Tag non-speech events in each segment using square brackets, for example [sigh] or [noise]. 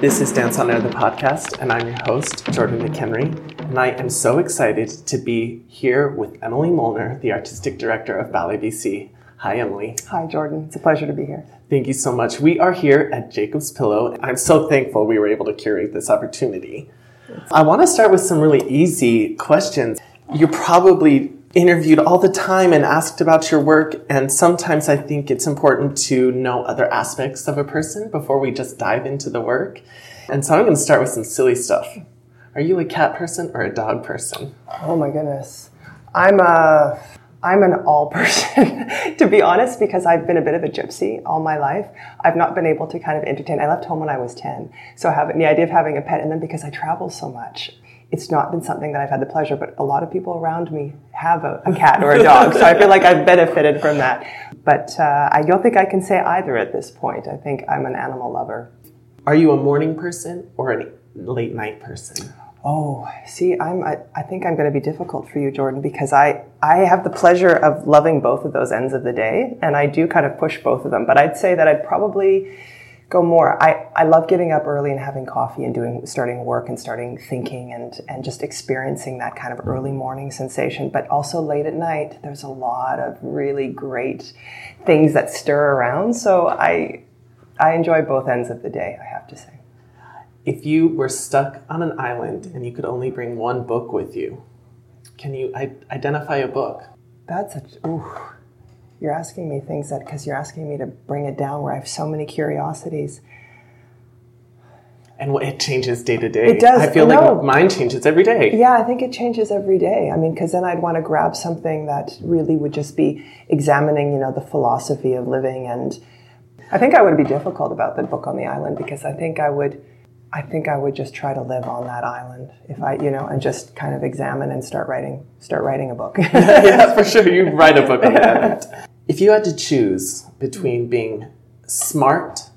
This is Dance on Air, the podcast, and I'm your host, Jordan McHenry. And I am so excited to be here with Emily Molnar, the artistic director of Ballet BC. Hi, Emily. Hi, Jordan. It's a pleasure to be here. Thank you so much. We are here at Jacob's Pillow. I'm so thankful we were able to curate this opportunity. I want to start with some really easy questions. You're probably interviewed all the time and asked about your work, and sometimes I think it's important to know other aspects of a person before we just dive into the work. And so I'm going to start with some silly stuff. Are you a cat person or a dog person? Oh my goodness. I'm a I'm an all person, [laughs] to be honest, because I've been a bit of a gypsy all my life. I've not been able to kind of entertain. I left home when I was 10. So having the idea of having a pet, and then because I travel so much, it's not been something that I've had the pleasure, but a lot of people around me have a, a cat or a dog. so I feel like I've benefited from that. But uh, I don't think I can say either at this point. I think I'm an animal lover. Are you a morning person or a late night person? Oh, see, I'm. I, I think I'm going to be difficult for you, Jordan, because I I have the pleasure of loving both of those ends of the day, and I do kind of push both of them. But I'd say that I'd probably go more. I, I love getting up early and having coffee and doing starting work and starting thinking and and just experiencing that kind of early morning sensation. But also late at night, there's a lot of really great things that stir around. So I I enjoy both ends of the day. I have to say if you were stuck on an island and you could only bring one book with you, can you I- identify a book? That's a, ooh, you're asking me things that because you're asking me to bring it down where I have so many curiosities. And it changes day to day. It does. I feel no. like mine changes every day. Yeah, I think it changes every day. I mean, because then I'd want to grab something that really would just be examining, you know, the philosophy of living. And I think I would be difficult about the book on the island because I think I would I think I would just try to live on that island if I, you know, and just kind of examine and start writing, start writing a book. [laughs] yeah, for sure. You write a book on that. [laughs] If you had to choose between being smart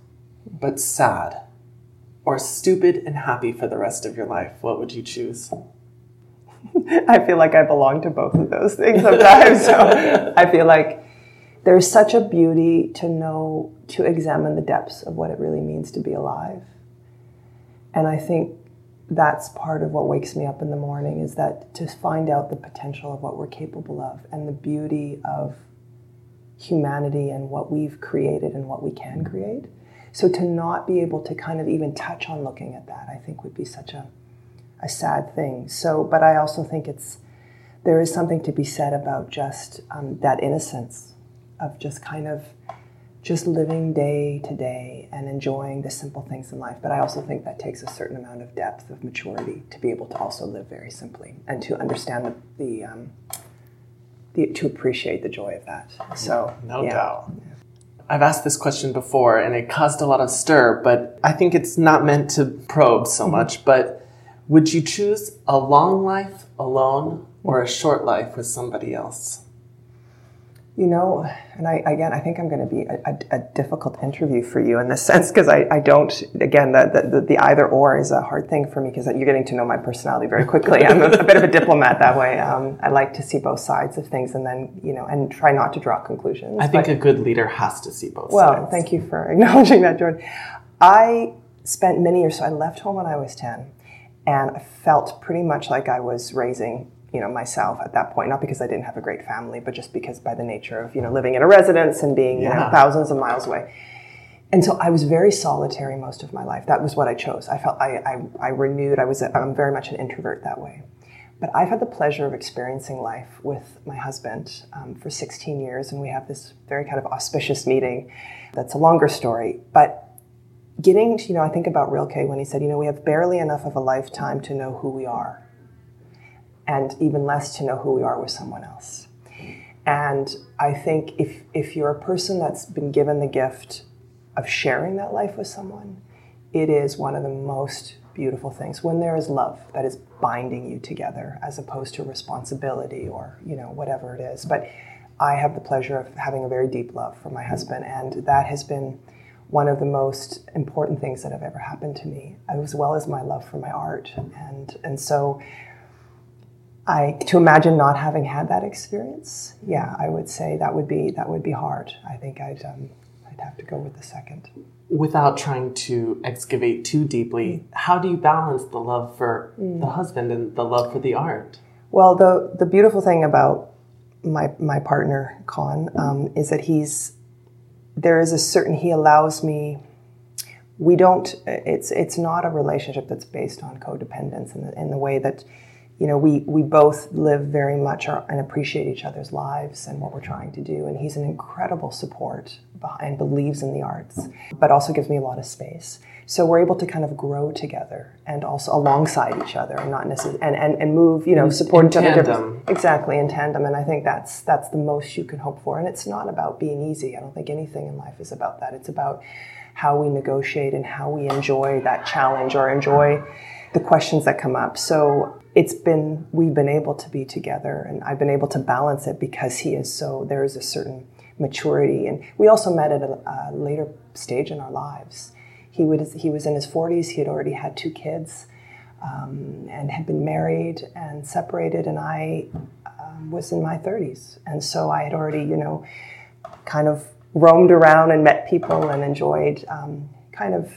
but sad or stupid and happy for the rest of your life, what would you choose? [laughs] I feel like I belong to both of those things sometimes. so I feel like there's such a beauty to know, to examine the depths of what it really means to be alive and I think that's part of what wakes me up in the morning is that to find out the potential of what we're capable of and the beauty of humanity and what we've created and what we can create. So to not be able to kind of even touch on looking at that, I think would be such a a sad thing. So, but I also think it's there is something to be said about just um, that innocence of just kind of just living day to day and enjoying the simple things in life. But I also think that takes a certain amount of depth of maturity to be able to also live very simply and to understand the, the, um, the to appreciate the joy of that. So no yeah. doubt. I've asked this question before and it caused a lot of stir, but I think it's not meant to probe so mm-hmm. much. But would you choose a long life alone or a short life with somebody else? You know, and I again, I think I'm going to be a, a, a difficult interview for you in this [laughs] sense because I, I don't. Again, the, the, the either or is a hard thing for me because you're getting to know my personality very quickly. I'm a, a bit of a diplomat that way. Um, I like to see both sides of things and then you know and try not to draw conclusions. I think but, a good leader has to see both. Well, sides. Well, thank you for [laughs] acknowledging that, Jordan. I spent many years. So I left home when I was ten, and I felt pretty much like I was raising you know myself at that point not because i didn't have a great family but just because by the nature of you know living in a residence and being yeah. you know thousands of miles away. And so i was very solitary most of my life. That was what i chose. I felt i, I, I renewed. I was a, i'm very much an introvert that way. But i've had the pleasure of experiencing life with my husband um, for 16 years and we have this very kind of auspicious meeting that's a longer story. But getting to, you know i think about rilke when he said you know we have barely enough of a lifetime to know who we are and even less to know who we are with someone else. And I think if, if you're a person that's been given the gift of sharing that life with someone, it is one of the most beautiful things when there is love that is binding you together as opposed to responsibility or you know whatever it is but i have the pleasure of having a very deep love for my husband and that has been one of the most important things that have ever happened to me as well as my love for my art and and so I to imagine not having had that experience, yeah, I would say that would be that would be hard. I think I'd um, I'd have to go with the second. Without trying to excavate too deeply, how do you balance the love for the husband and the love for the art? Well, the the beautiful thing about my my partner Con um, is that he's there is a certain he allows me. We don't. It's it's not a relationship that's based on codependence in the, in the way that you know, we, we both live very much our, and appreciate each other's lives and what we're trying to do. And he's an incredible support and believes in the arts, but also gives me a lot of space. So we're able to kind of grow together and also alongside each other and not necessarily, and, and, and move, you know, support in each other. tandem. Exactly, in tandem. And I think that's, that's the most you can hope for. And it's not about being easy. I don't think anything in life is about that. It's about how we negotiate and how we enjoy that challenge or enjoy the questions that come up. So it's been we've been able to be together and I've been able to balance it because he is so there is a certain maturity and we also met at a, a later stage in our lives. He would he was in his 40s. He had already had two kids um, and had been married and separated, and I um, was in my 30s, and so I had already you know kind of roamed around and met people and enjoyed um, kind of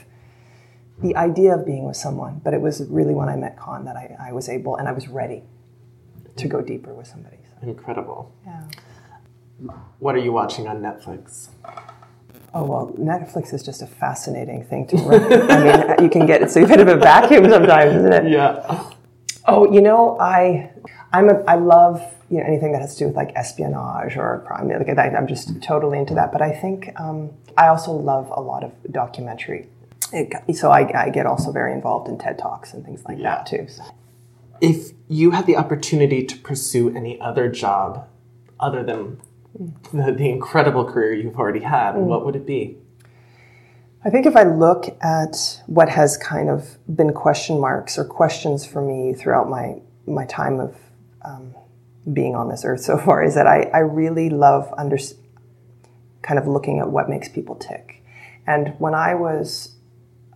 the idea of being with someone, but it was really when I met Khan that I, I was able and I was ready to go deeper with somebody. So, Incredible. yeah. What are you watching on Netflix? Oh well, Netflix is just a fascinating thing to run. I mean, [laughs] you can get it's a bit of a vacuum sometimes, isn't it? Yeah. Oh, you know, I I'm a I love you know anything that has to do with like espionage or crime. Like that, I'm just totally into that. But I think um, I also love a lot of documentary. It, so I, I get also very involved in TED talks and things like that too. So. If you had the opportunity to pursue any other job other than the, the incredible career you've already had, what would it be? I think if I look at what has kind of been question marks or questions for me throughout my my time of um, being on this earth so far, is that I, I really love under, kind of looking at what makes people tick. And when I was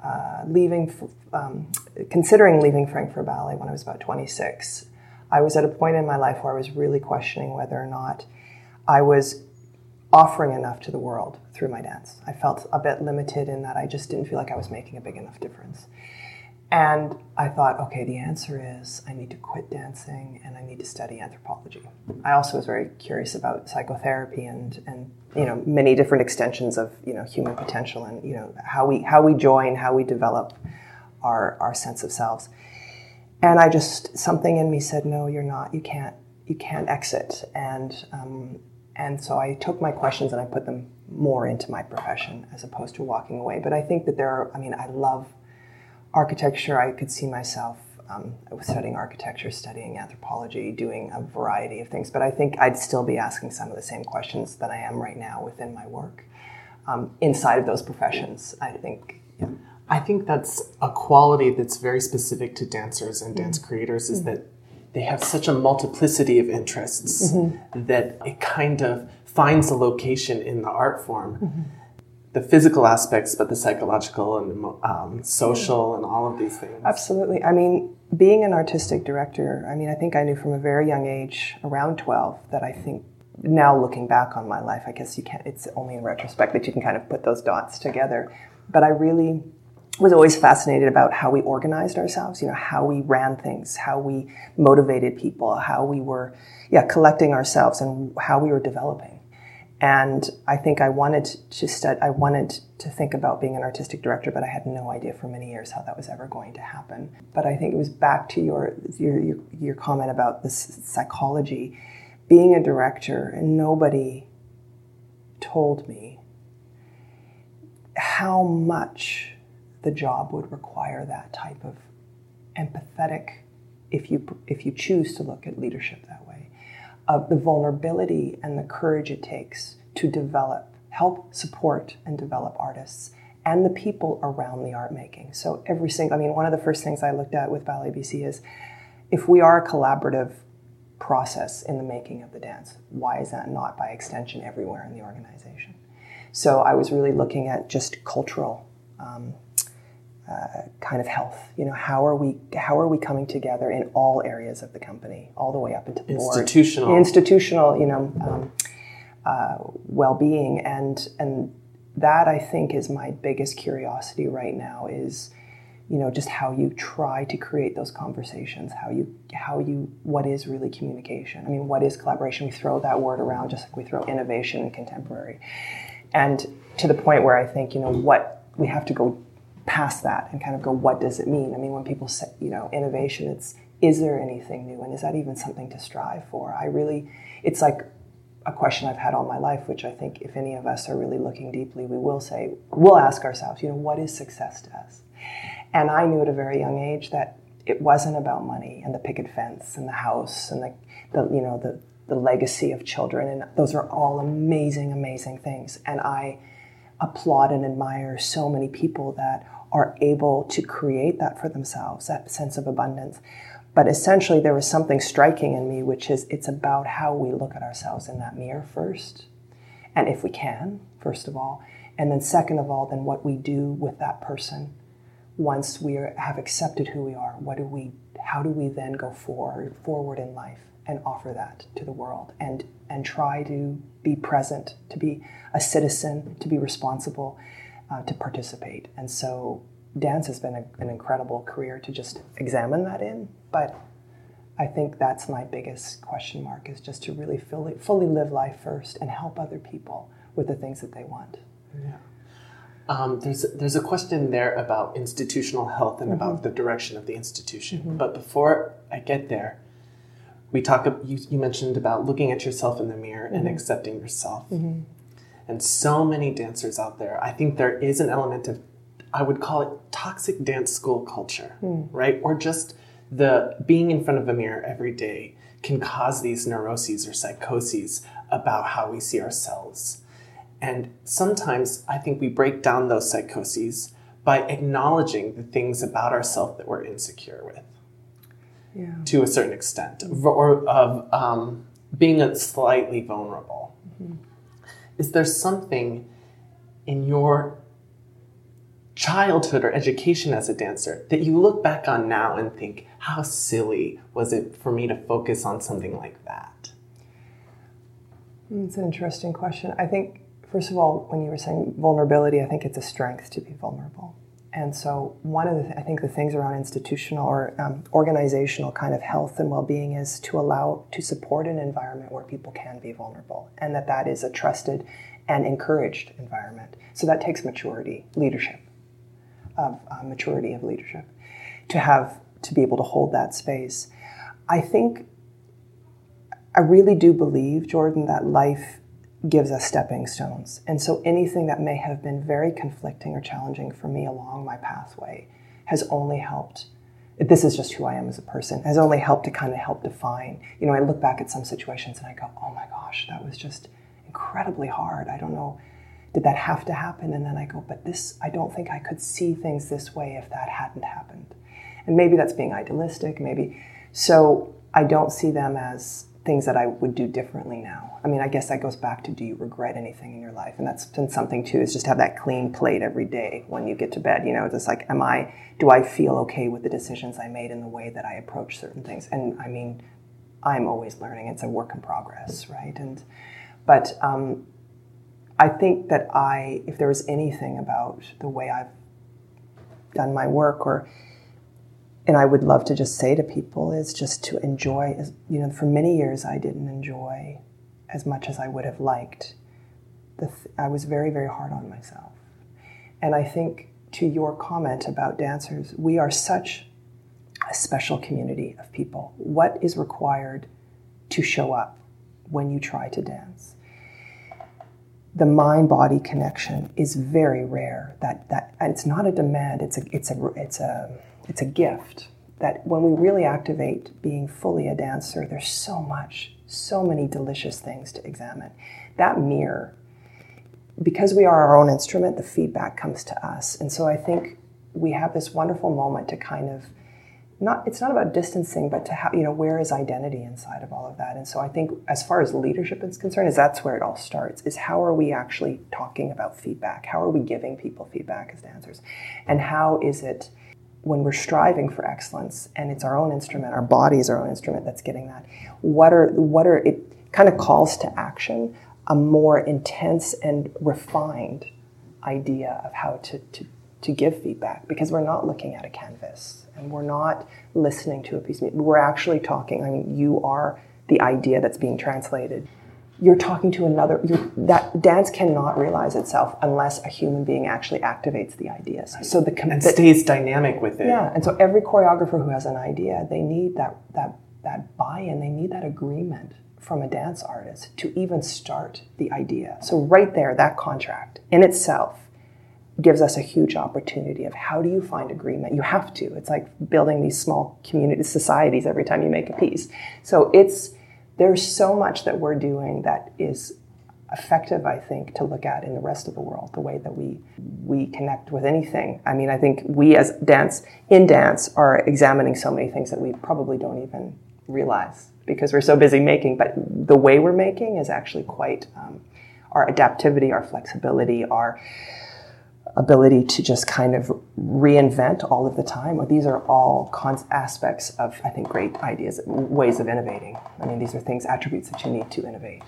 uh, leaving, um, considering leaving Frankfurt Ballet when I was about 26, I was at a point in my life where I was really questioning whether or not I was offering enough to the world through my dance. I felt a bit limited in that I just didn't feel like I was making a big enough difference. And I thought, okay, the answer is I need to quit dancing and I need to study anthropology. I also was very curious about psychotherapy and, and you know many different extensions of you know human potential and you know how we how we join, how we develop our our sense of selves. And I just something in me said, no, you're not. You can't. You can't exit. And um, and so I took my questions and I put them more into my profession as opposed to walking away. But I think that there are. I mean, I love architecture, I could see myself um, studying architecture, studying anthropology, doing a variety of things. But I think I'd still be asking some of the same questions that I am right now within my work. Um, inside of those professions, I think. Yeah. I think that's a quality that's very specific to dancers and dance creators is that they have such a multiplicity of interests that it kind of finds a location in the art form. The physical aspects, but the psychological and um, social and all of these things. Absolutely. I mean, being an artistic director, I mean, I think I knew from a very young age, around 12, that I think now looking back on my life, I guess you can't, it's only in retrospect that you can kind of put those dots together. But I really was always fascinated about how we organized ourselves, you know, how we ran things, how we motivated people, how we were, yeah, collecting ourselves and how we were developing. And I think I wanted to stud- I wanted to think about being an artistic director, but I had no idea for many years how that was ever going to happen. But I think it was back to your your your, your comment about this psychology, being a director, and nobody told me how much the job would require that type of empathetic, if you if you choose to look at leadership that way, of the vulnerability and the courage it takes to develop, help support and develop artists and the people around the art making. So every single, I mean, one of the first things I looked at with Ballet BC is if we are a collaborative process in the making of the dance, why is that not by extension everywhere in the organization? So I was really looking at just cultural um, uh, kind of health. You know, how are we how are we coming together in all areas of the company, all the way up into the board, Institutional. institutional, you know, um, uh, well-being, and and that I think is my biggest curiosity right now is you know just how you try to create those conversations how you how you what is really communication? I mean what is collaboration? We throw that word around just like we throw innovation and contemporary. And to the point where i think you know what we have to go past that and kind of go what does it mean i mean when people say you know innovation it's is there anything new and is that even something to strive for i really it's like a question I've had all my life, which I think if any of us are really looking deeply, we will say, we'll ask ourselves, you know, what is success to us? And I knew at a very young age that it wasn't about money and the picket fence and the house and the, the you know, the, the legacy of children. And those are all amazing, amazing things. And I applaud and admire so many people that are able to create that for themselves, that sense of abundance. But essentially, there was something striking in me, which is it's about how we look at ourselves in that mirror first. And if we can, first of all. And then, second of all, then what we do with that person once we are, have accepted who we are, what do we, how do we then go forward, forward in life and offer that to the world and, and try to be present, to be a citizen, to be responsible, uh, to participate. And so dance has been a, an incredible career to just examine that in, but I think that's my biggest question mark is just to really fully, fully live life first and help other people with the things that they want. Yeah. Um, there's there's a question there about institutional health and mm-hmm. about the direction of the institution. Mm-hmm. But before I get there, we talk. You, you mentioned about looking at yourself in the mirror mm-hmm. and accepting yourself. And so many dancers out there, I think there is an element of, I would call it toxic dance school culture, mm. right? Or just the being in front of a mirror every day can cause these neuroses or psychoses about how we see ourselves. And sometimes I think we break down those psychoses by acknowledging the things about ourselves that we're insecure with. Yeah. To a certain extent, or of um, being slightly vulnerable. Mm-hmm. Is there something in your childhood or education as a dancer that you look back on now and think, how silly was it for me to focus on something like that? It's an interesting question. I think First of all, when you were saying vulnerability, I think it's a strength to be vulnerable. And so, one of the, I think the things around institutional or um, organizational kind of health and well-being is to allow to support an environment where people can be vulnerable, and that that is a trusted and encouraged environment. So that takes maturity, leadership, of uh, maturity of leadership, to have to be able to hold that space. I think I really do believe, Jordan, that life gives us stepping stones. And so anything that may have been very conflicting or challenging for me along my pathway has only helped. This is just who I am as a person, has only helped to kind of help define. You know, I look back at some situations and I go, oh my gosh, that was just incredibly hard. I don't know, did that have to happen? And then I go, but this, I don't think I could see things this way if that hadn't happened. And maybe that's being idealistic, maybe. So I don't see them as things that I would do differently now. I mean, I guess that goes back to do you regret anything in your life? And that's been something too, is just have that clean plate every day when you get to bed. You know, just like, am I, do I feel okay with the decisions I made and the way that I approach certain things? And I mean, I'm always learning. It's a work in progress, right? And, but um, I think that I, if there was anything about the way I've done my work or and I would love to just say to people is just to enjoy. You know, for many years I didn't enjoy as much as I would have liked. Th- I was very, very hard on myself. And I think to your comment about dancers, we are such a special community of people. What is required to show up when you try to dance? The mind body connection is very rare. That, that, it's not a demand, it's a, it's a, it's a, it's a gift that when we really activate being fully a dancer, there's so much, so many delicious things to examine. That mirror, because we are our own instrument, the feedback comes to us. And so I think we have this wonderful moment to kind of not it's not about distancing but to have you know where is identity inside of all of that and so i think as far as leadership is concerned is that's where it all starts is how are we actually talking about feedback how are we giving people feedback as dancers and how is it when we're striving for excellence and it's our own instrument, our body is our own instrument that's getting that, what are, what are, it kind of calls to action a more intense and refined idea of how to, to, to give feedback because we're not looking at a canvas and we're not listening to a piece of music. We're actually talking. I mean, you are the idea that's being translated. You're talking to another. that dance cannot realize itself unless a human being actually activates the ideas. So the and stays dynamic with it. Yeah, and so every choreographer who has an idea, they need that that that buy-in. They need that agreement from a dance artist to even start the idea. So right there, that contract in itself gives us a huge opportunity of how do you find agreement? You have to. It's like building these small community societies every time you make a piece. So it's there's so much that we're doing that is effective, I think, to look at in the rest of the world, the way that we we connect with anything. I mean, I think we as dance in dance are examining so many things that we probably don't even realize because we're so busy making. But the way we're making is actually quite um, our adaptivity, our flexibility, our ability to just kind of reinvent all of the time. These are all cons- aspects of, I think, great ideas, ways of innovating. I mean, these are things, attributes that you need to innovate.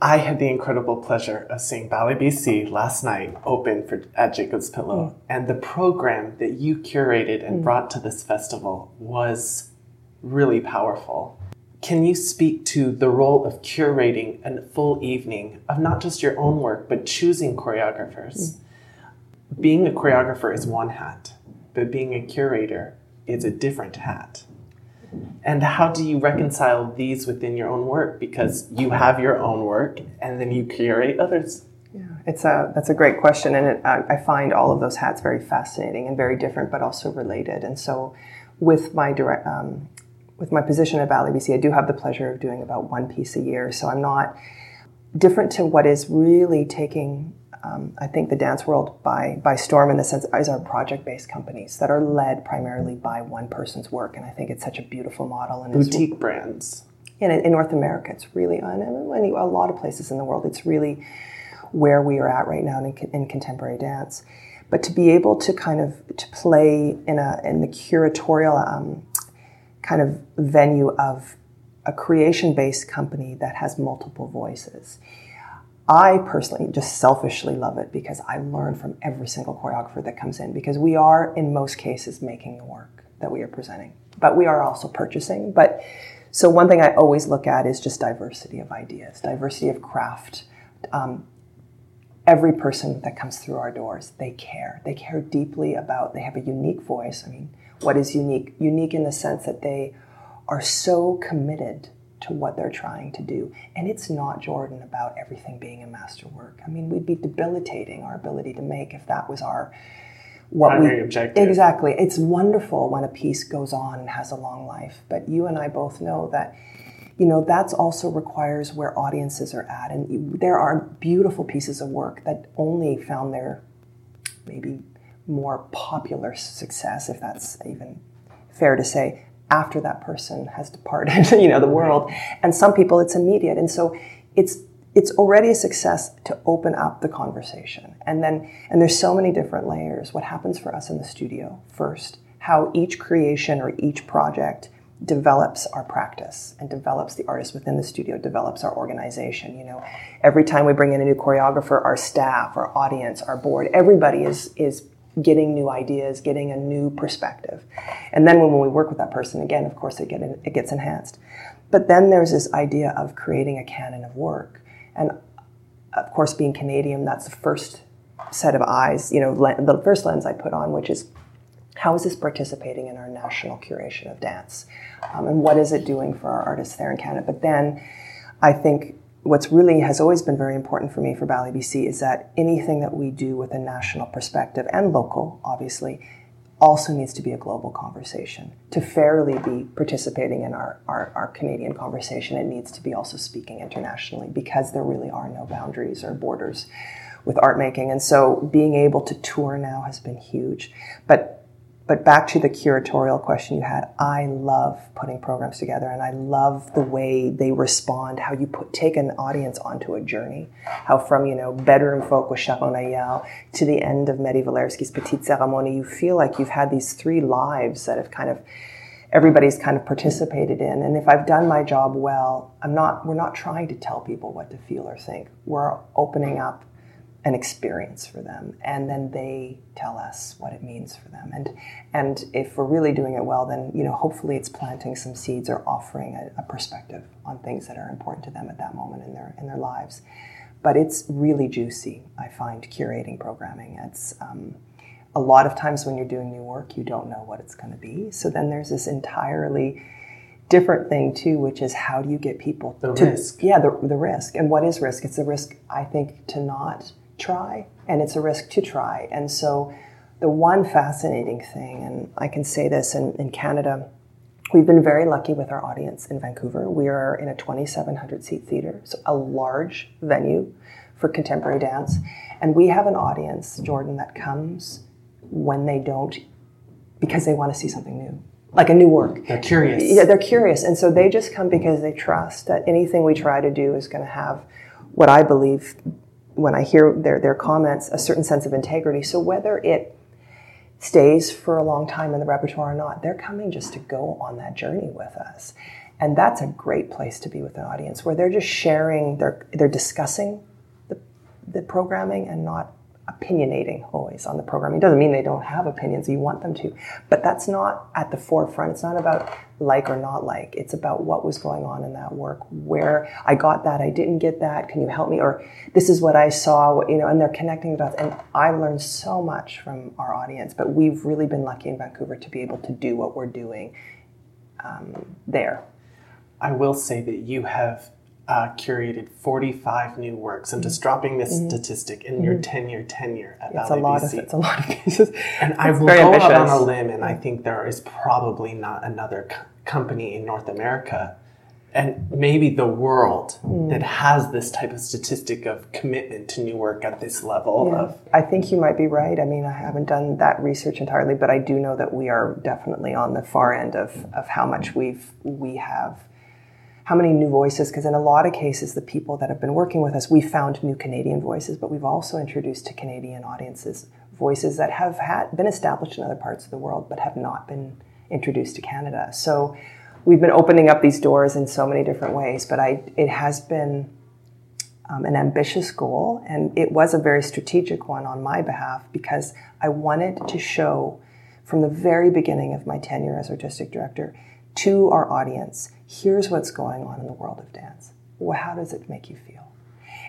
I had the incredible pleasure of seeing Ballet BC last night open for at Jacob's Pillow, mm. and the program that you curated and mm. brought to this festival was really powerful. Can you speak to the role of curating a full evening of not just your own work, but choosing choreographers? Mm being a choreographer is one hat, but being a curator is a different hat. And how do you reconcile these within your own work? Because you have your own work and then you curate others. Yeah, it's a that's a great question, and it, I, I find all of those hats very fascinating and very different, but also related. And so, with my direct um, with my position at Ballet BC, I do have the pleasure of doing about one piece a year. So I'm not different to what is really taking um, I think the dance world by by storm in the sense is our project based companies that are led primarily by one person's work, and I think it's such a beautiful model. And boutique brands. In, in North America, it's really and a lot of places in the world, it's really where we are at right now in, in contemporary dance. But to be able to kind of to play in a in the curatorial um, kind of venue of a creation based company that has multiple voices I personally just selfishly love it because I learn from every single choreographer that comes in because we are, in most cases, making the work that we are presenting, but we are also purchasing. But so, one thing I always look at is just diversity of ideas, diversity of craft. Um, every person that comes through our doors, they care. They care deeply about, they have a unique voice. I mean, what is unique? Unique in the sense that they are so committed to what they're trying to do. And it's not, Jordan, about everything being a masterwork. I mean, we'd be debilitating our ability to make if that was our what Primary we objective. exactly. It's wonderful when a piece goes on and has a long life, but you and I both know that you know that's also requires where audiences are at and there are beautiful pieces of work that only found their maybe more popular success if that's even fair to say after that person has departed, [laughs] you know, the world. And some people it's immediate. And so it's it's already a success to open up the conversation. And then and there's so many different layers. What happens for us in the studio first, how each creation or each project develops our practice and develops the artist within the studio, develops our organization. You know, every time we bring in a new choreographer, our staff, our audience, our board, everybody is is getting new ideas, getting a new perspective. And then when we work with that person again, of course, it, get, it gets enhanced. But then there's this idea of creating a canon of work. And of course, being Canadian, that's the first set of eyes, you know, the first lens I put on, which is how is this participating in our national curation of dance? Um, and what is it doing for our artists there in Canada? But then I think what's really has always been very important for me for Ballet BC is that anything that we do with a national perspective and local, obviously, also needs to be a global conversation. To fairly be participating in our, our, our, Canadian conversation, it needs to be also speaking internationally because there really are no boundaries or borders with art making. And so being able to tour now has been huge. But but back to the curatorial question you had, I love putting programs together and I love the way they respond, how you put take an audience onto a journey. How from, you know, bedroom folk with Sharon Eyal to the end of Medhi Walerski's Petite Cérémonie, you feel like you've had these three lives that have kind of everybody's kind of participated in. And if I've done my job well, I'm not we're not trying to tell people what to feel or think. We're opening up an experience for them and then they tell us what it means for them. And and if we're really doing it well then you know hopefully it's planting some seeds or offering a, a perspective on things that are important to them at that moment in their in their lives. But it's really juicy i find curating programming. It's um, a lot of times when you're doing new work you don't know what it's going to be. So then there's this entirely different thing too, which is how do you get people the to risk. yeah the, the risk. And what is risk? It's a risk I think to not try, and it's a risk to try. And so the one fascinating thing, and I can say this in, in Canada, we've been very lucky with our audience in Vancouver. We are in a 2,700 seat theater, so a large venue for contemporary dance, and we have an audience, Jordan, that comes when they don't because they want to see something new like a new work. They're curious. Yeah, they're curious. And so they just come because they trust that anything we try to do is going to have what I believe when I hear their, their comments, a certain sense of integrity. So whether it stays for a long time in the repertoire or not, they're coming just to go on that journey with us. And that's a great place to be with an audience where they're just sharing, they're, they're discussing the, the programming and not opinionating always on the programming. It doesn't mean they don't have opinions, you want them to, but that's not at the forefront. It's not about like or not like. It's about what was going on in that work, where I got that, I didn't get that, can you help me? Or this is what I saw, you know, and they're connecting dots. And I learned so much from our audience, but we've really been lucky in Vancouver to be able to do what we're doing um, there. I will say that you have uh, curated 45 new works. I'm just dropping this Mm-hmm. statistic in your 10 year tenure at It's a lot BC. of it's a lot of [laughs] pieces. And I It's will very go out on a limb, and I think there is probably not another co- company in North America and maybe the world Hmm. that has this type of statistic of commitment to new work at this level of I think you might be right. I mean, I haven't done that research entirely, but I do know that we are definitely on the far end of, of how much we've we have, how many new voices. Because in a lot of cases, the people that have been working with us, we found new Canadian voices, but we've also introduced to Canadian audiences voices that have had been established in other parts of the world, but have not been introduced to Canada. So we've been opening up these doors in so many different ways. But I, it has been um, an ambitious goal, and it was a very strategic one on my behalf because I wanted to show from the very beginning of my tenure as artistic director to our audience here's what's going on in the world of dance. Well, how does it make you feel?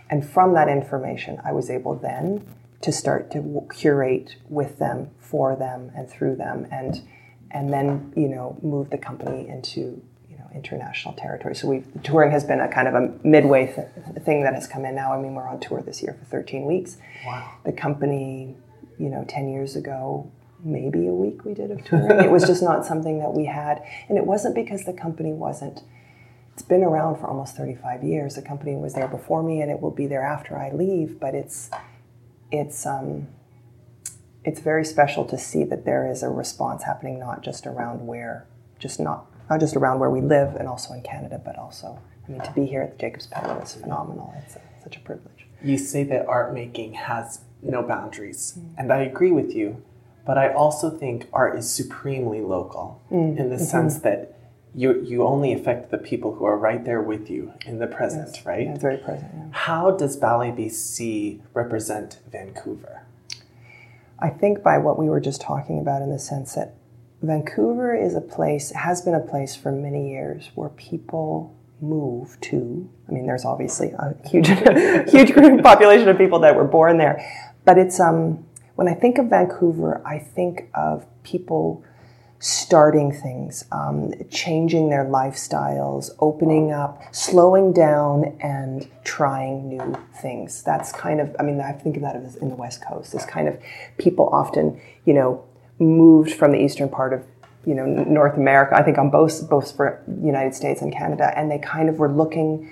And from that information, I was able then to start to curate with them, for them, and through them, and and then you know move the company into you know international territory. So we touring has been a kind of a midway th- thing that has come in now. I mean, we're on tour this year for 13 weeks. Wow. The company, you know, 10 years ago, maybe a week we did of [laughs] touring. it was just not something that we had, and it wasn't because the company wasn't it's been around for almost 35 years. The company was there before me, and it will be there after I leave. But it's it's um, it's very special to see that there is a response happening, not just around where, just not not just around where we live, and also in Canada, but also I mean to be here at the Jacobs Pillow is phenomenal. It's a, such a privilege. You say that art making has no boundaries, and I agree with you, but I also think art is supremely local in the sense that you you only affect the people who are right there with you in the present, right? Yeah, very present. Yeah. How does Ballet BC represent Vancouver? I think by what we were just talking about in the sense that Vancouver is a place, has been a place for many years where people move to. I mean, there's obviously a huge, [laughs] huge group population of people that were born there, but it's um, when I think of Vancouver, I think of people starting things, um, changing their lifestyles, opening up, slowing down, and trying new things. That's kind of, I mean, I think of that as in the West Coast. This kind of people often, you know, moved from the eastern part of, you know, North America. I think on both both for United States and Canada, and they kind of were looking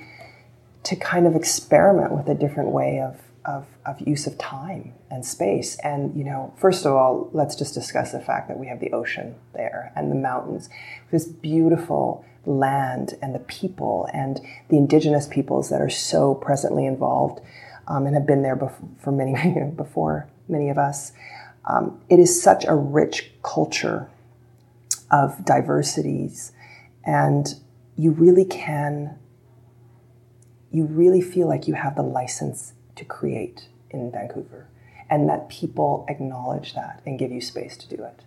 to kind of experiment with a different way of, of, of use of time and space. And, you know, first of all, let's just discuss the fact that we have the ocean there and the mountains, this beautiful land and the people and the indigenous peoples that are so presently involved um, and have been there bef- for many, [laughs] before many of us. Um, it is such a rich culture of diversities and you really can you really feel like you have the license to create in Vancouver, and that people acknowledge that and give you space to do it.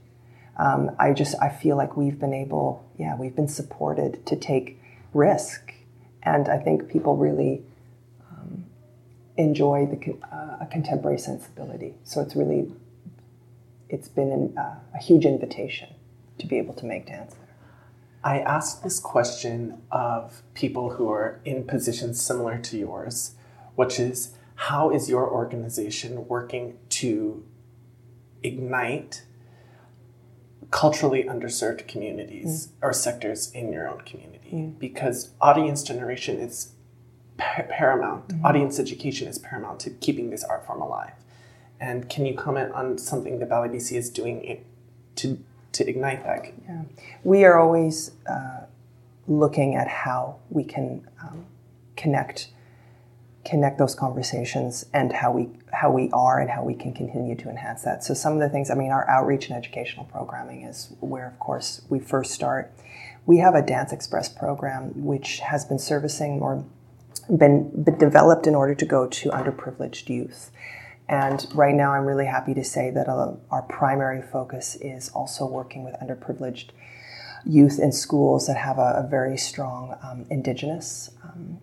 Um, I just I feel like we've been able, yeah, we've been supported to take risk, and I think people really um, enjoy the uh, a contemporary sensibility. So it's really it's been an, uh, a huge invitation to be able to make dance there. I asked this question of people who are in positions similar to yours, which is how is your organization working to ignite culturally underserved communities mm. or sectors in your own community? Mm. Because audience generation is par- paramount, mm-hmm. audience education is paramount to keeping this art form alive. And can you comment on something that Ballet BC is doing to to ignite that? Yeah, we are always uh, looking at how we can um, connect connect those conversations and how we how we are and how we can continue to enhance that. So some of the things, I mean, our outreach and educational programming is where, of course, we first start. We have a Dance Express program which has been servicing or been, been developed in order to go to underprivileged youth. And right now, I'm really happy to say that uh, our primary focus is also working with underprivileged youth in schools that have a, a very strong um, Indigenous um,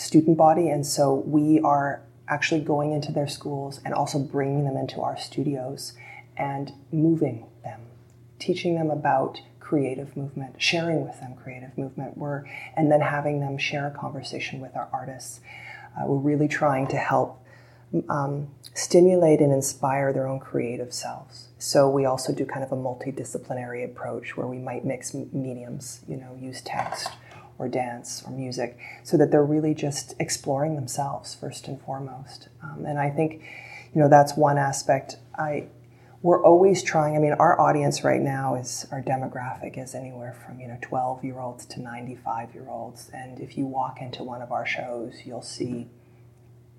student body. And so we are actually going into their schools and also bringing them into our studios and moving them, teaching them about creative movement, sharing with them creative movement, we're, and then having them share a conversation with our artists. Uh, we're really trying to help um, stimulate and inspire their own creative selves. So we also do kind of a multidisciplinary approach where we might mix mediums, you know, use text or dance or music, so that they're really just exploring themselves first and foremost. Um, and I think, you know, that's one aspect. I we're always trying. I mean, our audience right now is our demographic is anywhere from you know 12 year olds to 95 year olds, and if you walk into one of our shows, you'll see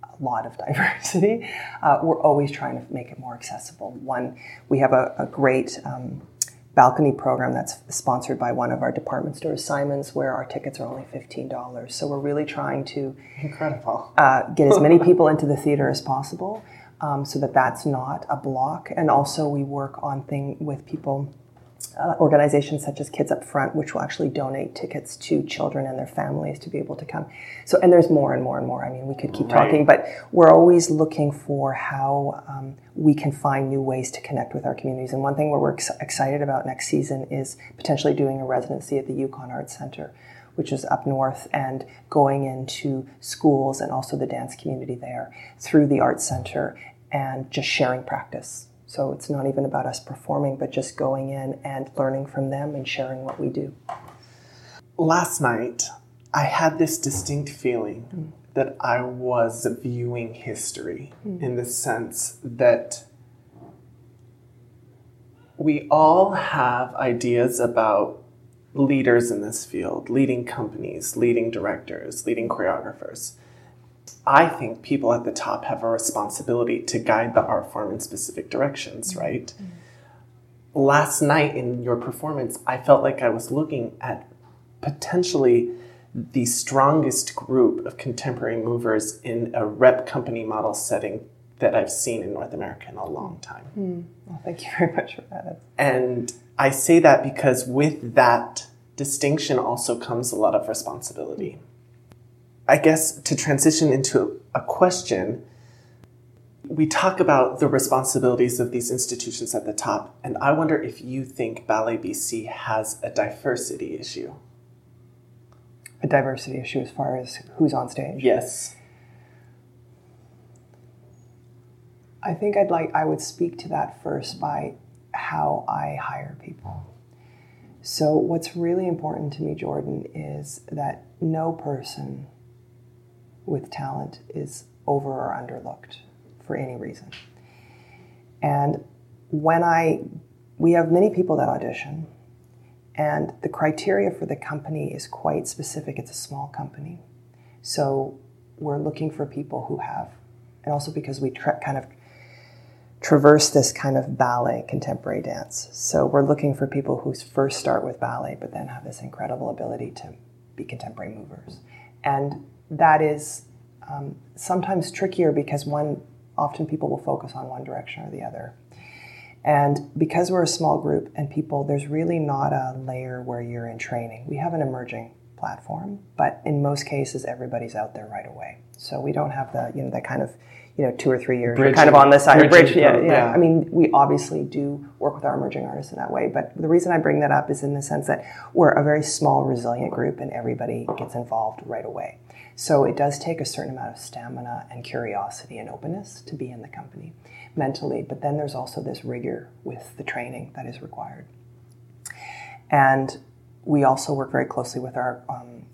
a lot of [laughs] diversity. Uh, we're always trying to make it more accessible. One, we have a, a great um, balcony program that's sponsored by one of our department stores, Simon's, where our tickets are only fifteen dollars. So we're really trying to incredible uh, get as many [laughs] people into the theater as possible, um, so that that's not a block. And also, we work on thing with people uh, organizations such as Kids Up Front, which will actually donate tickets to children and their families to be able to come. So, and there's more and more and more. I mean, we could keep right. talking, but we're always looking for how um, we can find new ways to connect with our communities. And one thing we're ex- excited about next season is potentially doing a residency at the Yukon Arts Center. Which is up north, and going into schools and also the dance community there through the Arts Center and just sharing practice so it's not even about us performing, but just going in and learning from them and sharing what we do. Last night, I had this distinct feeling mm. that I was viewing history mm. in the sense that we all have ideas about leaders in this field, leading companies, leading directors, leading choreographers. I think people at the top have a responsibility to guide the art form in specific directions, mm-hmm. right? Mm-hmm. Last night in your performance, I felt like I was looking at potentially the strongest group of contemporary movers in a rep company model setting that I've seen in North America in a long time. Mm. Well, thank you very much for that. And I say that because with that distinction also comes a lot of responsibility. I guess to transition into a question, we talk about the responsibilities of these institutions at the top, and I wonder if you think Ballet BC has a diversity issue. A diversity issue as far as who's on stage? Yes. I think I'd like I would speak to that first by how I hire people. So what's really important to me, Jordan, is that no person with talent is over or underlooked for any reason. And when I, we have many people that audition, and the criteria for the company is quite specific. It's a small company. So we're looking for people who have, and also because we tra- kind of traverse this kind of ballet contemporary dance. So we're looking for people who first start with ballet, but then have this incredible ability to be contemporary movers. And that is um, sometimes trickier because one often people will focus on one direction or the other. And because we're a small group and people, there's really not a layer where you're in training. We have an emerging platform, but in most cases, everybody's out there right away. So we don't have the, you know, that kind of, you know, two or three years, we're kind of on this side of bridge. Yeah, yeah, yeah. I mean, we obviously do work with our emerging artists in that way, but the reason I bring that up is in the sense that we're a very small, resilient group and everybody gets involved right away. So it does take a certain amount of stamina and curiosity and openness to be in the company mentally, but then there's also this rigor with the training that is required. And we also work very closely with our um,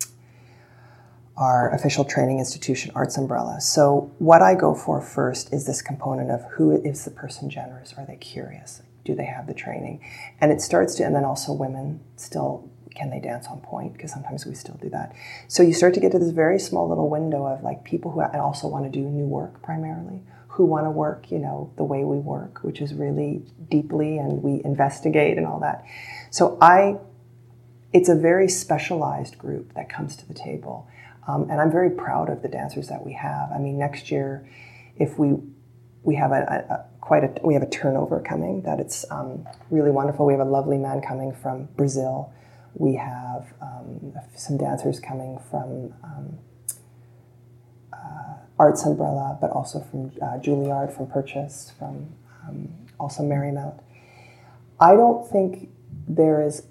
our official training institution, Arts Umbrella. So what I go for first is this component of who is the person generous? Are they curious? Do they have the training? And it starts to, and then also women still can they dance on pointe? Because sometimes we still do that. So you start to get to this very small little window of like people who also want to do new work primarily, who want to work, you know, the way we work, which is really deeply and we investigate and all that. So I, it's a very specialized group that comes to the table. Um, and I'm very proud of the dancers that we have. I mean, next year, if we we have a, a, a quite a we have a turnover coming that it's um, really wonderful. We have a lovely man coming from Brazil. We have um, some dancers coming from um, uh, Arts Umbrella, but also from uh, Juilliard, from Purchase, from um, also Marymount. I don't think there is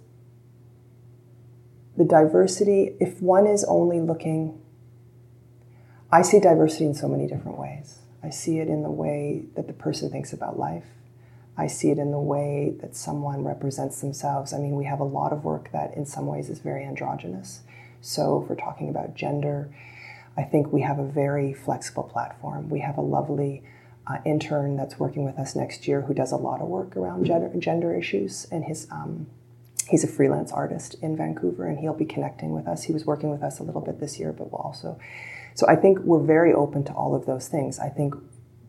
the diversity, if one is only looking, I see diversity in so many different ways. I see it in the way that the person thinks about life. I see it in the way that someone represents themselves. I mean, we have a lot of work that in some ways is very androgynous. So, if we're talking about gender, I think we have a very flexible platform. We have a lovely uh, intern that's working with us next year who does a lot of work around gender, gender issues, and his um, he's a freelance artist in Vancouver, and he'll be connecting with us. He was working with us a little bit this year, but we'll also. So I think we're very open to all of those things. I think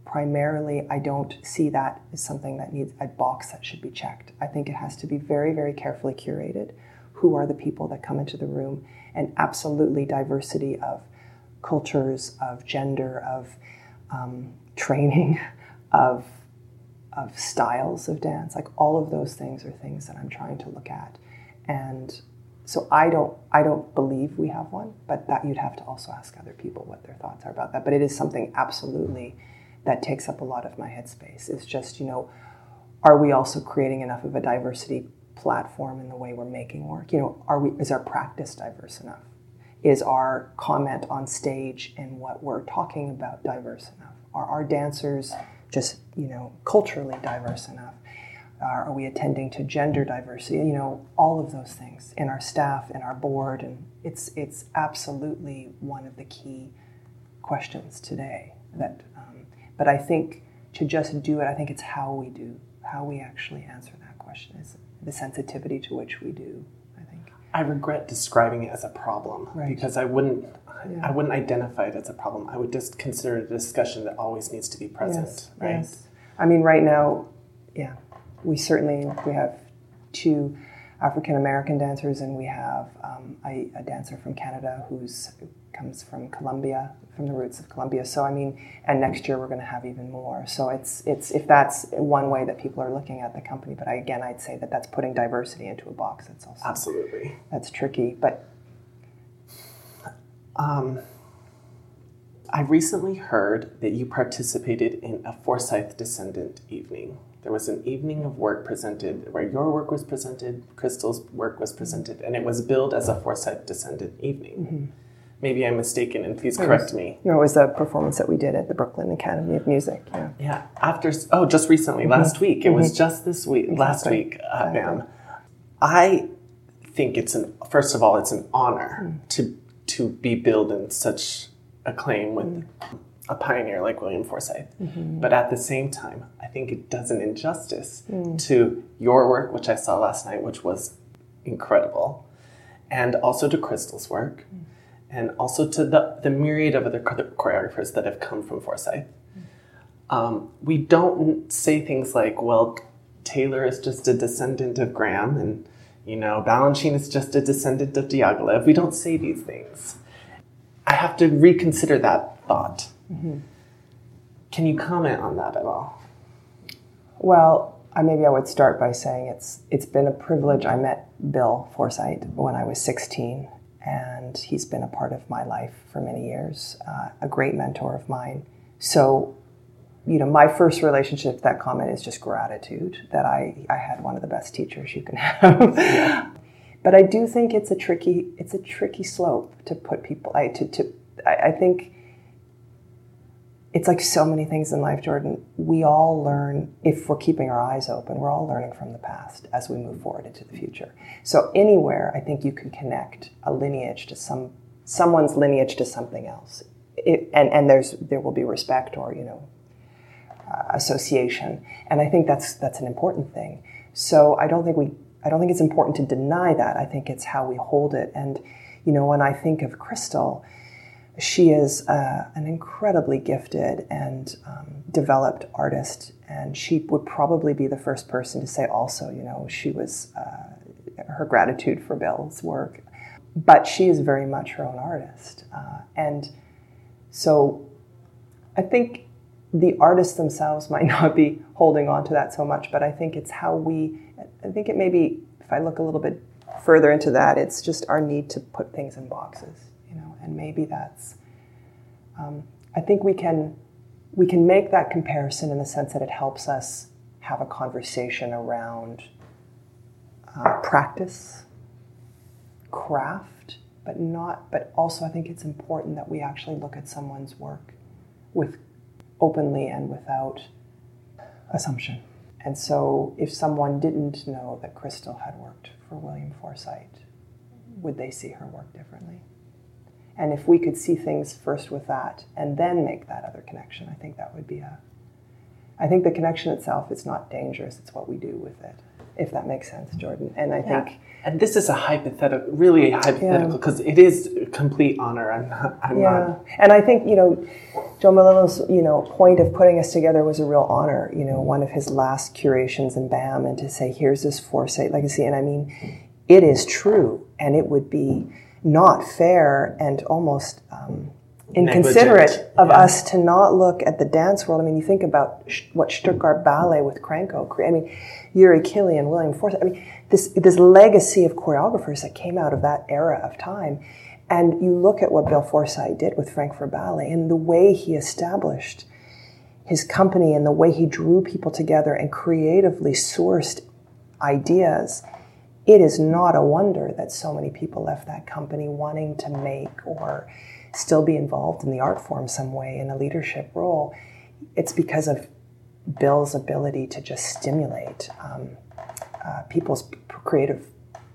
primarily, I don't see that as something that needs a box that should be checked. I think it has to be very, very carefully curated. Who are the people that come into the room? And absolutely diversity of cultures, of gender, of um, training, [laughs] of of styles of dance. Like all of those things are things that I'm trying to look at. And so I don't I don't believe we have one, but that you'd have to also ask other people what their thoughts are about that. But it is something absolutely that takes up a lot of my headspace. Is just, you know, are we also creating enough of a diversity platform in the way we're making work? You know, are we is our practice diverse enough? Is our comment on stage and what we're talking about diverse enough? Are our dancers just, you know, culturally diverse enough? are we attending to gender diversity? You know, all of those things in our staff, in our board, and it's it's absolutely one of the key questions today that but I think to just do it, I think it's how we do, how we actually answer that question is the sensitivity to which we do. I think. I regret describing it as a problem right. because I wouldn't. Yeah. I wouldn't identify it as a problem. I would just consider it a discussion that always needs to be present, yes, right? Yes. I mean, right now, yeah, we certainly we have two African American dancers, and we have um, a, a, dancer from Canada who's comes from Colombia, from the roots of Colombia. So I mean, and next year we're going to have even more. So it's it's if that's one way that people are looking at the company. But I, again, I'd say that that's putting diversity into a box. That's also absolutely that's tricky. But um, I recently heard that you participated in a Forsythe descendant evening. There was an evening of work presented where your work was presented, Crystal's work was presented, and it was billed as a Forsythe descendant evening. Mm-hmm maybe I'm mistaken, and please correct was, me. Know, it was a performance that we did at the Brooklyn Academy of Music. Yeah. Yeah. After oh, just recently, mm-hmm. last week. It mm-hmm. was just this week, exactly. last week. Uh, exactly. I think it's an first of all, it's an honor mm. to to be billed in such acclaim with. Mm. A pioneer like William Forsythe. Mm-hmm. But at the same time, I think it does an injustice mm. to your work, which I saw last night, which was incredible, and also to Crystal's work mm and also to the, the myriad of other choreographers that have come from Forsythe. Um, we don't say things like, well, Taylor is just a descendant of Graham, and you know, Balanchine is just a descendant of Diaghilev. We don't say these things. I have to reconsider that thought. Mm-hmm. Can you comment on that at all? Well, I, maybe I would start by saying it's it's been a privilege. I met Bill Forsythe when I was 16, and he's been a part of my life for many years. Uh, a great mentor of mine. So, you know, my first relationship. That comment is just gratitude that I I had one of the best teachers you can [laughs] have. But I do think it's a tricky it's a tricky slope to put people. I to to I, I think it's like so many things in life, Jordan. We all learn, if we're keeping our eyes open, we're all learning from the past as we move forward into the future. So anywhere, I think you can connect a lineage to some someone's lineage to something else, it, and and there's there will be respect or you know uh, association, and I think that's that's an important thing. So I don't think we I don't think it's important to deny that. I think it's how we hold it, and you know when I think of Crystal she is uh, an incredibly gifted and um, developed artist, and she would probably be the first person to say also, you know, she was uh, her gratitude for Bill's work. But she is very much her own artist. Uh, and so I think the artists themselves might [laughs] not be holding on to that so much, but I think it's how we, I think it may be, if I look a little bit further into that, it's just our need to put things in boxes you know, and maybe that's. Um, I think we can we can make that comparison in the sense that it helps us have a conversation around uh, practice, craft, but not. But also, I think it's important that we actually look at someone's work with openly and without assumption. And so, if someone didn't know that Crystal had worked for William Forsythe, mm-hmm. would they see her work differently? And if we could see things first with that and then make that other connection, I think that would be a. I think the connection itself is not dangerous, it's what we do with it, if that makes sense, Jordan. And I yeah. think. And this is a hypothetical, really a hypothetical, because yeah. it is complete honor. I'm not. I'm yeah. Not. And I think, you know, Joe Melillo's, you know, point of putting us together was a real honor. You know, one of his last curations in BAM, and to say, here's this Forsythe legacy. And I mean, it is true, and it would be not fair and almost um, inconsiderate Negligent. of yeah. us to not look at the dance world. I mean, you think about sh- what Stuttgart Ballet with Cranko I mean, Jiří Kylián and William Forsythe. I mean, this this legacy of choreographers that came out of that era of time. And you look at what Bill Forsythe did with Frankfurt Ballet and the way he established his company and the way he drew people together and creatively sourced ideas it is not a wonder that so many people left that company wanting to make or still be involved in the art form some way in a leadership role. It's because of Bill's ability to just stimulate um, uh, people's creative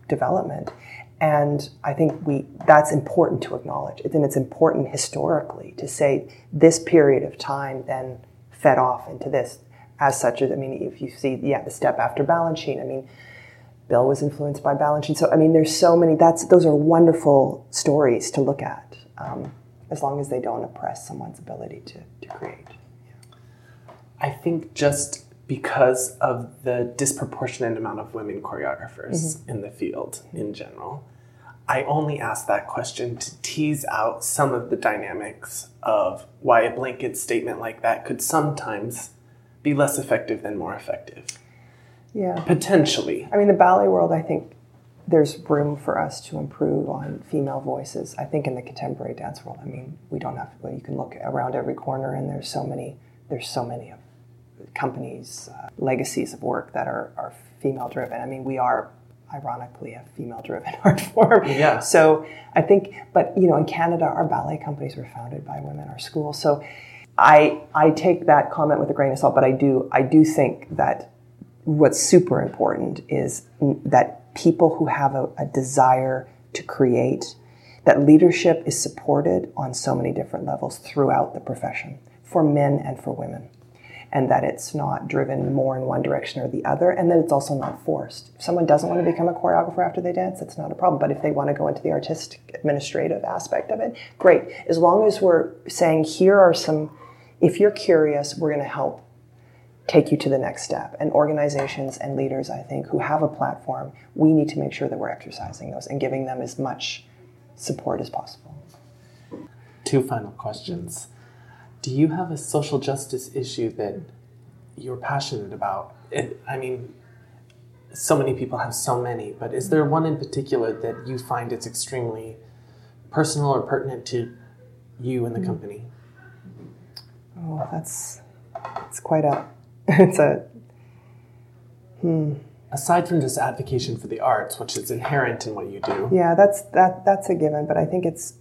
development. And I think we that's important to acknowledge. And it's important historically to say this period of time then fed off into this. As such, I mean, if you see, yeah, the step after Balanchine, I mean, Bill was influenced by Balanchine. So I mean, there's so many. That's those are wonderful stories to look at, um, as long as they don't oppress someone's ability to, to create. I think just because of the disproportionate amount of women choreographers mm-hmm. in the field in general, I only ask that question to tease out some of the dynamics of why a blanket statement like that could sometimes be less effective than more effective. Yeah. Potentially. I mean, the ballet world, I think there's room for us to improve on female voices. I think in the contemporary dance world, I mean, we don't have, well, you can look around every corner and there's so many, there's so many of companies, uh, legacies of work that are, are female driven. I mean, we are ironically a female driven [laughs] art form. Yeah. So I think, but you know, in Canada, our ballet companies were founded by women, our schools. So I, I take that comment with a grain of salt, but I do, I do think that what's super important is that people who have a, a, desire to create, that leadership is supported on so many different levels throughout the profession for men and for women. And that it's not driven more in one direction or the other, and that it's also not forced. If someone doesn't want to become a choreographer after they dance, that's not a problem. But if they want to go into the artistic administrative aspect of it, great. As long as we're saying, here are some, if you're curious, we're going to help take you to the next step. And organizations and leaders, I think, who have a platform, we need to make sure that we're exercising those and giving them as much support as possible. Two final questions. Do you have a social justice issue that you're passionate about? It, I mean, so many people have so many, but is there one in particular that you find it's extremely personal or pertinent to you and the mm. company? Oh, that's it's quite a [laughs] it's a Hmm. Aside from just advocacy for the arts, which is inherent in what you do, yeah that's that that's a given. But I think it's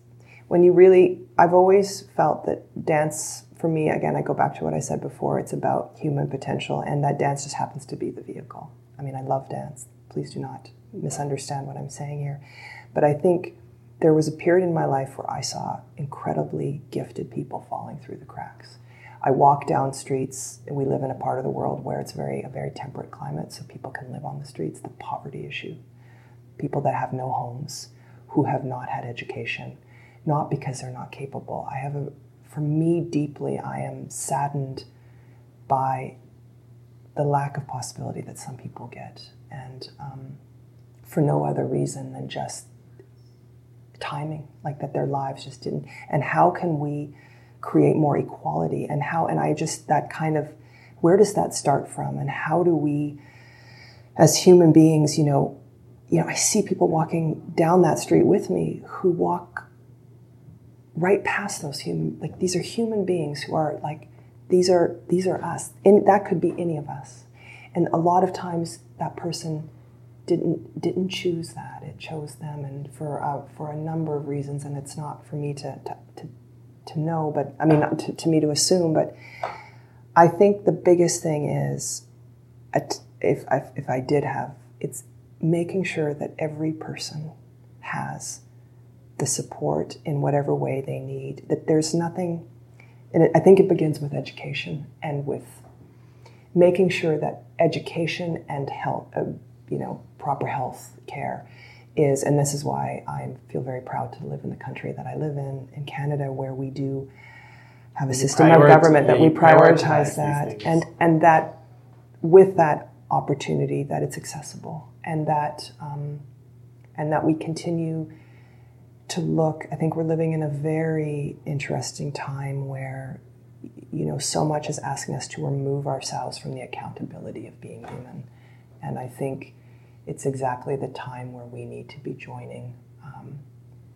when you really I've always felt that dance for me again I go back to what I said before. It's about human potential, and that dance just happens to be the vehicle. I mean, I love dance. Please do not misunderstand what I'm saying here. But I think there was a period in my life where I saw incredibly gifted people falling through the cracks. I walk down streets, we live in a part of the world where it's very a very temperate climate, so people can live on the streets. The poverty issue, people that have no homes, who have not had education, not because they're not capable. I have a, for me deeply, I am saddened by the lack of possibility that some people get, and um, for no other reason than just timing, like that their lives just didn't. And how can we create more equality? And how, and I just, that kind of, where does that start from? And how do we, as human beings, you know, you know, I see people walking down that street with me who walk right past those human, like these are human beings who are like, these are, these are us. And that could be any of us. And a lot of times that person didn't didn't choose that. It chose them, and for uh, for a number of reasons. And it's not for me to to, to, to know, but I mean, not to, to me to assume. But I think the biggest thing is, if I, if I did have, it's making sure that every person has the support in whatever way they need. That there's nothing, and I think it begins with education and with making sure that education and health, uh, you know, proper health care is, and this is why I feel very proud to live in the country that I live in, in Canada, where we do have a system of government that we prioritize prioritize that, and and that with that opportunity that it's accessible, and that um, and that we continue to look. I think we're living in a very interesting time where you know, so much is asking us to remove ourselves from the accountability of being human. And I think it's exactly the time where we need to be joining um,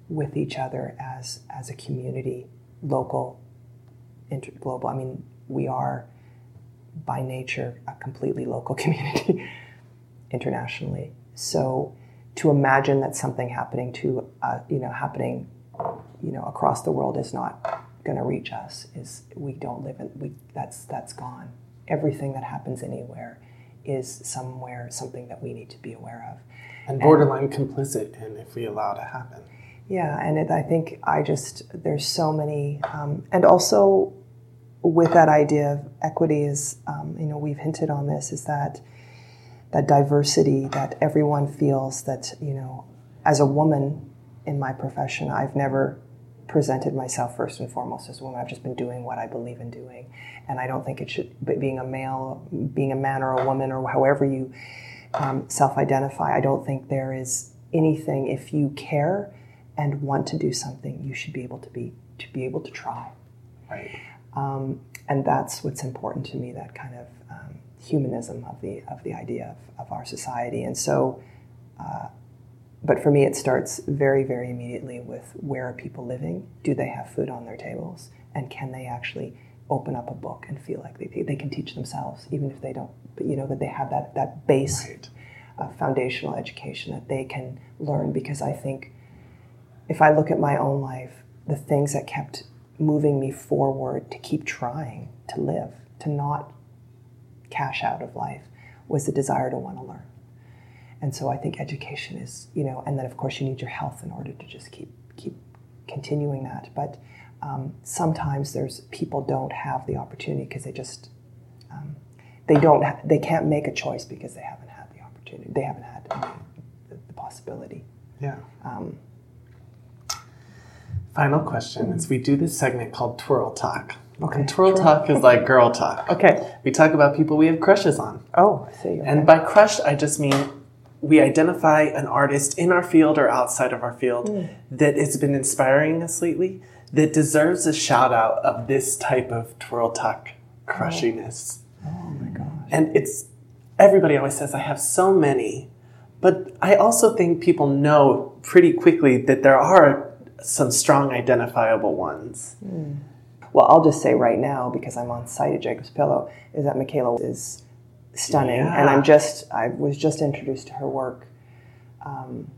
with each other as, as a community, local, inter- global. I mean, we are by nature a completely local [laughs] community internationally. So to imagine that something happening to, uh, you know, happening, you know, across the world is not going to reach us is we don't live in we that's that's gone everything that happens anywhere is somewhere something that we need to be aware of and borderline complicit in if we allow it to happen. yeah and it, i think i just there's so many um, and also with that idea of equity is um, you know we've hinted on this is that that diversity that everyone feels that you know as a woman in my profession i've never presented myself first and foremost as a woman. I've just been doing what I believe in doing, and I don't think it should. But being a male, being a man or a woman or however you um, self-identify, I don't think there is anything. If you care and want to do something, you should be able to be to be able to try, Right. um, and that's what's important to me. That kind of um, humanism of the of the idea of, of our society, and so. Uh, but for me, it starts very, very immediately with where are people living? Do they have food on their tables? And can they actually open up a book and feel like they, they can teach themselves, even if they don't, but you know, that they have that, that base Right. uh, foundational education that they can learn? Because I think if I look at my own life, the things that kept moving me forward to keep trying to live, to not cash out of life, was the desire to want to learn. And so I think education is, you know, and then of course you need your health in order to just keep keep continuing that. But um, sometimes there's people don't have the opportunity because they just um, they don't ha- they can't make a choice because they haven't had the opportunity. They haven't had the, the possibility. Yeah. Um, Final question is we do this segment called Twirl Talk. Okay. And twirl talk is like girl talk. okay. We talk about people we have crushes on. Oh, I see. And by crush, I just mean we identify an artist in our field or outside of our field hmm. that has been inspiring us lately that deserves a shout out of this type of twirl tuck oh. crushiness. Oh my gosh. And it's everybody always says I have so many, but I also think people know pretty quickly that there are some strong identifiable ones. Hmm. Well, I'll just say right now, because I'm on site at Jacob's Pillow, is that Michaela is stunning, Yeah. and I'm just I was just introduced to her work um,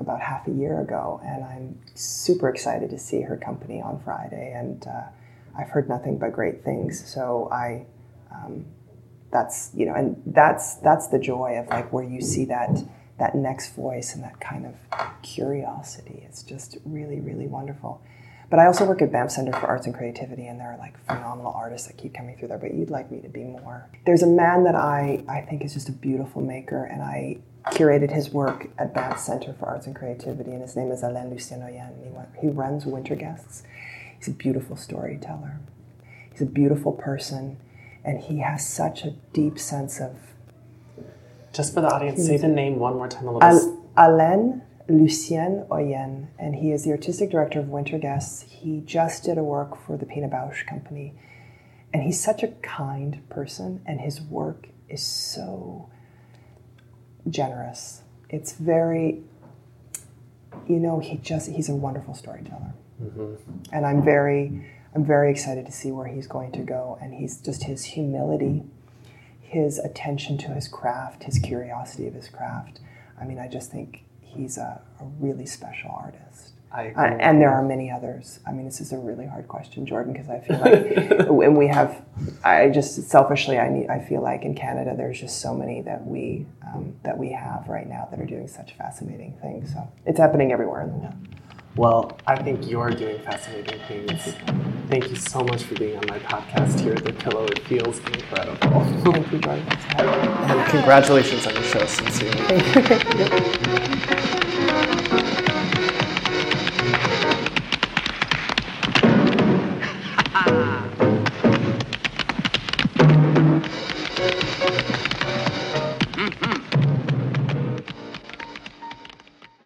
about half a year ago, and I'm super excited to see her company on Friday, and uh, I've heard nothing but great things. So I, um, that's you know, and that's that's the joy of like where you see that that next voice and that kind of curiosity. It's just really really wonderful. But I also work at Banff Center for Arts and Creativity, and there are like phenomenal artists that keep coming through there. But you'd like me to be more. There's a man that I, I think is just a beautiful maker, and I curated his work at Banff Center for Arts and Creativity, and his name is Alan Lucien Øyen. and He, he runs Winter Guests. He's a beautiful storyteller. He's a beautiful person, and he has such a deep sense of Just for the audience, say the name one more time a little. Al- Alan Lucien Øyen, and he is the artistic director of Winter Guests. He just did a work for the Pina Bausch Company, and he's such a kind person, and his work is so generous. It's very, you know, he just he's a wonderful storyteller, mm-hmm. and I'm very, I'm very excited to see where he's going to go, and he's just his humility his attention to his craft, his curiosity of his craft. I mean, I just think he's a, a really special artist. I Uh, and there are many others. I mean, this is a really hard question, Jordan, because I feel like, [laughs] and we have, I just selfishly, I need, I feel like in Canada, there's just so many that we um, that we have right now that are doing such fascinating things. So it's happening everywhere in the world. Well, I think you're doing fascinating things. Thank you so much for being on my podcast here at The Pillow. It feels incredible. Thank you, Jordan. Thanks for having me. and congratulations on the show, sincerely. [laughs]